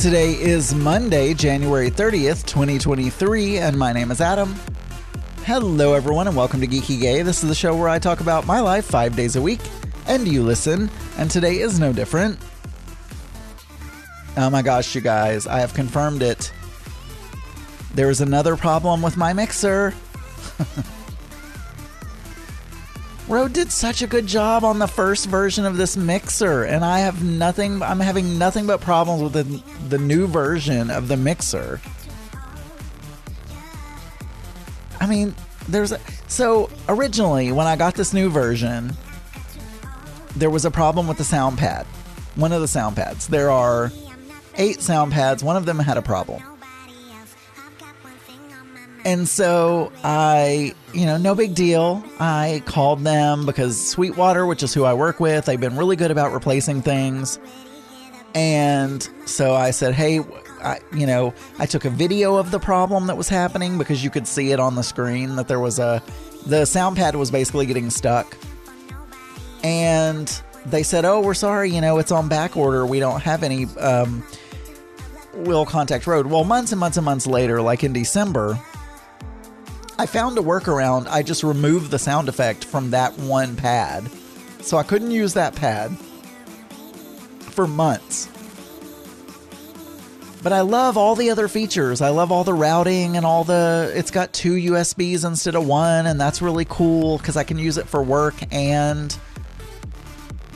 Today is Monday, January 30th, 2023, and my name is Adam. Hello, everyone, and welcome to Geeky Gay. This is the show where I talk about my life five days a week, and you listen, and today is no different. Oh my gosh, you guys, I have confirmed it. There is another problem with my mixer. Rode did such a good job on the first version of this mixer, and I have nothing. I'm having nothing but problems with the the new version of the mixer. I mean, there's a, so originally when I got this new version, there was a problem with the sound pad. One of the sound pads. There are eight sound pads. One of them had a problem. And so I, you know, no big deal. I called them because Sweetwater, which is who I work with, they've been really good about replacing things. And so I said, hey, I, you know, I took a video of the problem that was happening because you could see it on the screen that there was a, the sound pad was basically getting stuck. And they said, oh, we're sorry, you know, it's on back order. We don't have any, um, will contact Rode. Well, months and months and months later, like in December, I found a workaround. I just removed the sound effect from that one pad. So I couldn't use that pad for months. But I love all the other features. I love all the routing and all the. It's got two USBs instead of one, and that's really cool because I can use it for work and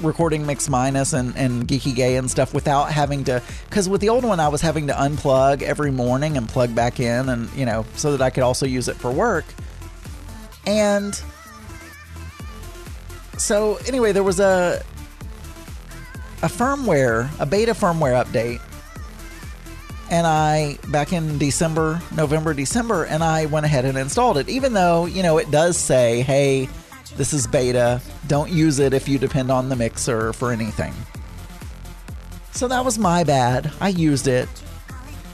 recording Mix Minus and, and Geeky Gay and stuff without having to. Because with the old one, I was having to unplug every morning and plug back in, and you know, so that I could also use it for work. And so, anyway, there was a a firmware, a beta firmware update. And I, back in December, November, December, and I went ahead and installed it. Even though, you know, it does say, hey, this is beta. Don't use it if you depend on the mixer for anything. So that was my bad. I used it.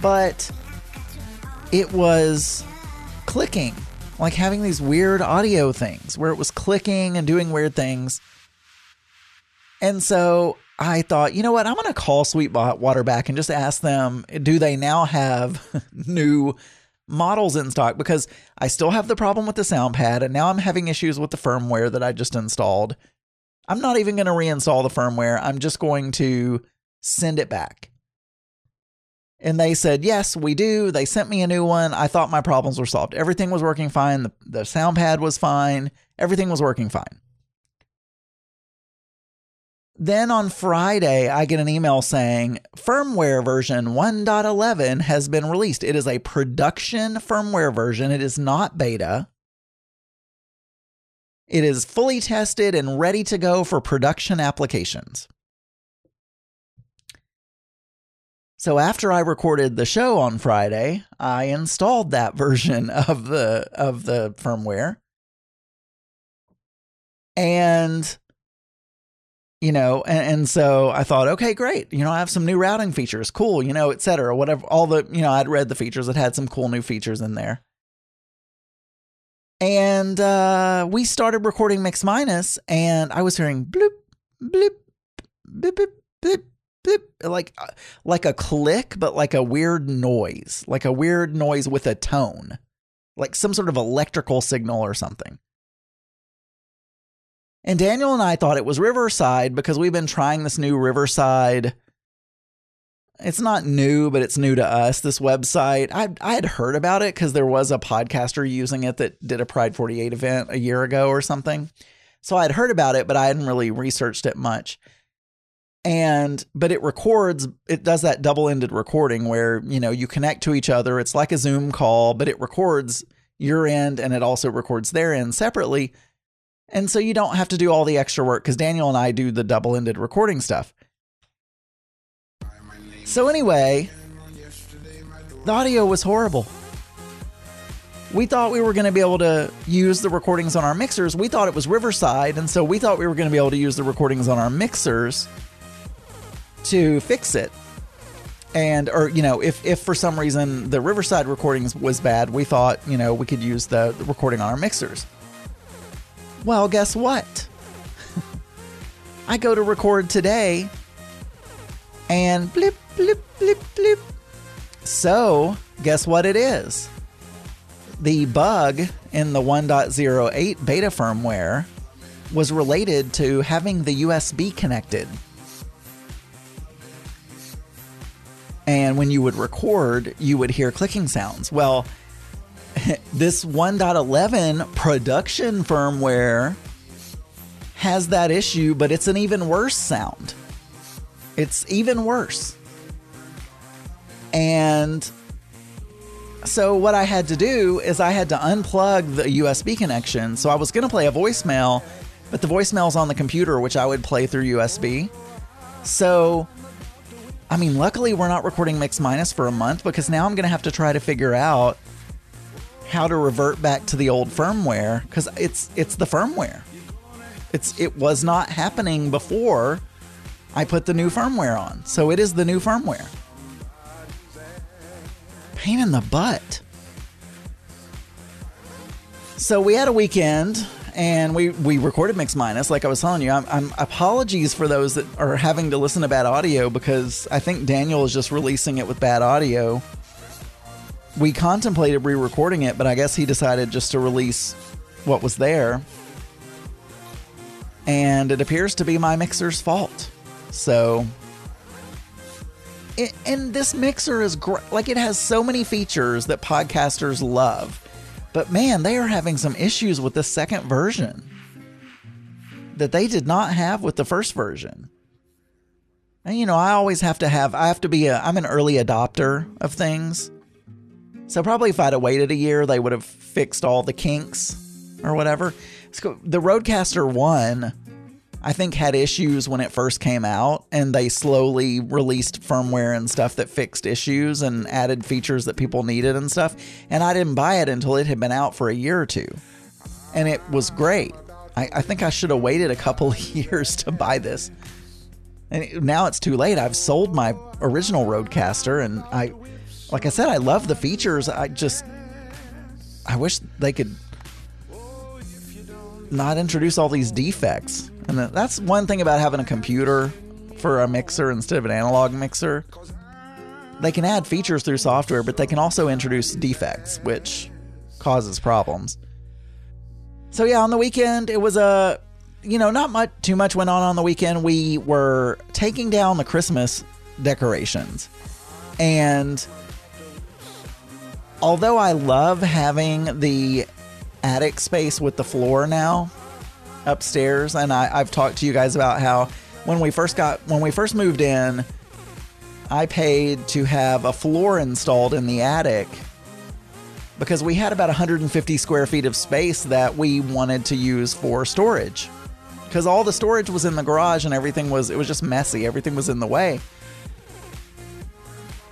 But it was clicking, like having these weird audio things where it was clicking and doing weird things. And so I thought, you know what? I'm going to call Sweetwater back and just ask them do they now have new models in stock because I still have the problem with the sound pad and now I'm having issues with the firmware that I just installed. I'm not even going to reinstall the firmware. I'm just going to send it back. And they said, yes, we do. They sent me a new one. I thought my problems were solved. Everything was working fine. The, the sound pad was fine. Everything was working fine. Then on Friday, I get an email saying firmware version 1.11 has been released. It is a production firmware version, it is not beta. It is fully tested and ready to go for production applications. So after I recorded the show on Friday, I installed that version of the of the firmware. And you know and, and, so i thought okay great. You know i have some new routing features. Cool you know et cetera whatever all the you know i'd read the features it had some cool new features in there. And uh, we started recording mix minus and i was hearing bloop bloop bloop bloop bloop, bloop like uh, like a click but like a weird noise like a weird noise with a tone like some sort of electrical signal or something and Daniel and I thought it was Riverside because we've been trying this new Riverside. It's not new, but it's new to us. This website, I I had heard about it because there was a podcaster using it that did a Pride 48 event a year ago or something. So I'd heard about it, but I hadn't really researched it much. And but it records, it does that double-ended recording where, you know, you connect to each other. It's like a Zoom call, but it records your end and it also records their end separately and so you don't have to do all the extra work because Daniel and I do the double ended recording stuff. So, anyway, the audio was horrible. We thought we were going to be able to use the recordings on our mixers. We thought it was Riverside, and so we thought we were going to be able to use the recordings on our mixers to fix it. And, or, you know, if, if for some reason the Riverside recordings was bad, we thought, you know, we could use the recording on our mixers. Well, guess what? I go to record today and blip, blip, blip, blip. So, guess what it is? The bug in the 1.08 beta firmware was related to having the USB connected. And when you would record, you would hear clicking sounds. Well, this 1.11 production firmware has that issue, but it's an even worse sound. It's even worse. And so what I had to do is I had to unplug the USB connection. So I was going to play a voicemail, but the voicemail's on the computer, which I would play through USB. So, I mean, luckily we're not recording Mix Minus for a month because now I'm going to have to try to figure out how to revert back to the old firmware because it's it's the firmware. It's it was not happening before I put the new firmware on. So it is the new firmware. Pain in the butt. So we had a weekend and we we recorded Mix Minus like I was telling you. I'm, I'm apologies for those that are having to listen to bad audio because I think Daniel is just releasing it with bad audio we contemplated re-recording it, but I guess he decided just to release what was there. And it appears to be my mixer's fault. So it, and this mixer is great. Like it has so many features that podcasters love. But man, they are having some issues with the second version that they did not have with the first version. And you know, I always have to have I have to be a I'm an early adopter of things. So probably if I'd have waited a year, they would have fixed all the kinks or whatever. The RodeCaster 1, I think, had issues when it first came out, and they slowly released firmware and stuff that fixed issues and added features that people needed and stuff. And I didn't buy it until it had been out for a year or two. And it was great. I, I think I should have waited a couple of years to buy this. And now it's too late. I've sold my original RodeCaster and I like I said, I love the features. I just, I wish they could not introduce all these defects. And that's one thing about having a computer for a mixer instead of an analog mixer. They can add features through software, but they can also introduce defects, which causes problems. So yeah, on the weekend it was a, you know, not much too much went on on the weekend. We were taking down the Christmas decorations, and although I love having the attic space with the floor now upstairs, and I, I've talked to you guys about how when we first got when we first moved in, I paid to have a floor installed in the attic because we had about 150 square feet of space that we wanted to use for storage. Because all the storage was in the garage and everything was, it was just messy. Everything was in the way.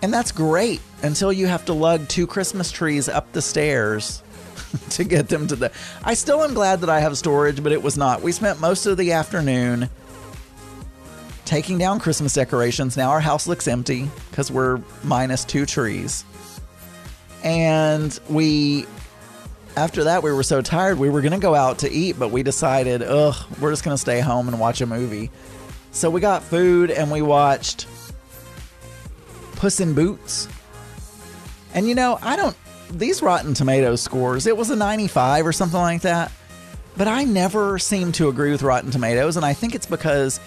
And that's great until you have to lug two Christmas trees up the stairs to get them to the. I still am glad that I have storage, but it was not. We spent most of the afternoon taking down Christmas decorations. Now our house looks empty because we're minus two trees. And we, after that, we were so tired, we were going to go out to eat, but we decided, ugh, we're just going to stay home and watch a movie. So we got food and we watched Puss in Boots. And you know, I don't, these Rotten Tomatoes scores, it was a 95 or something like that. But I never seem to agree with Rotten Tomatoes. And I think it's because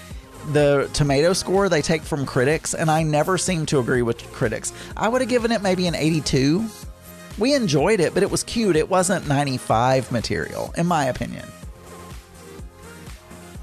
the tomato score they take from critics, and I never seem to agree with critics. I would have given it maybe an 82. We enjoyed it, but it was cute. It wasn't 95 material, in my opinion.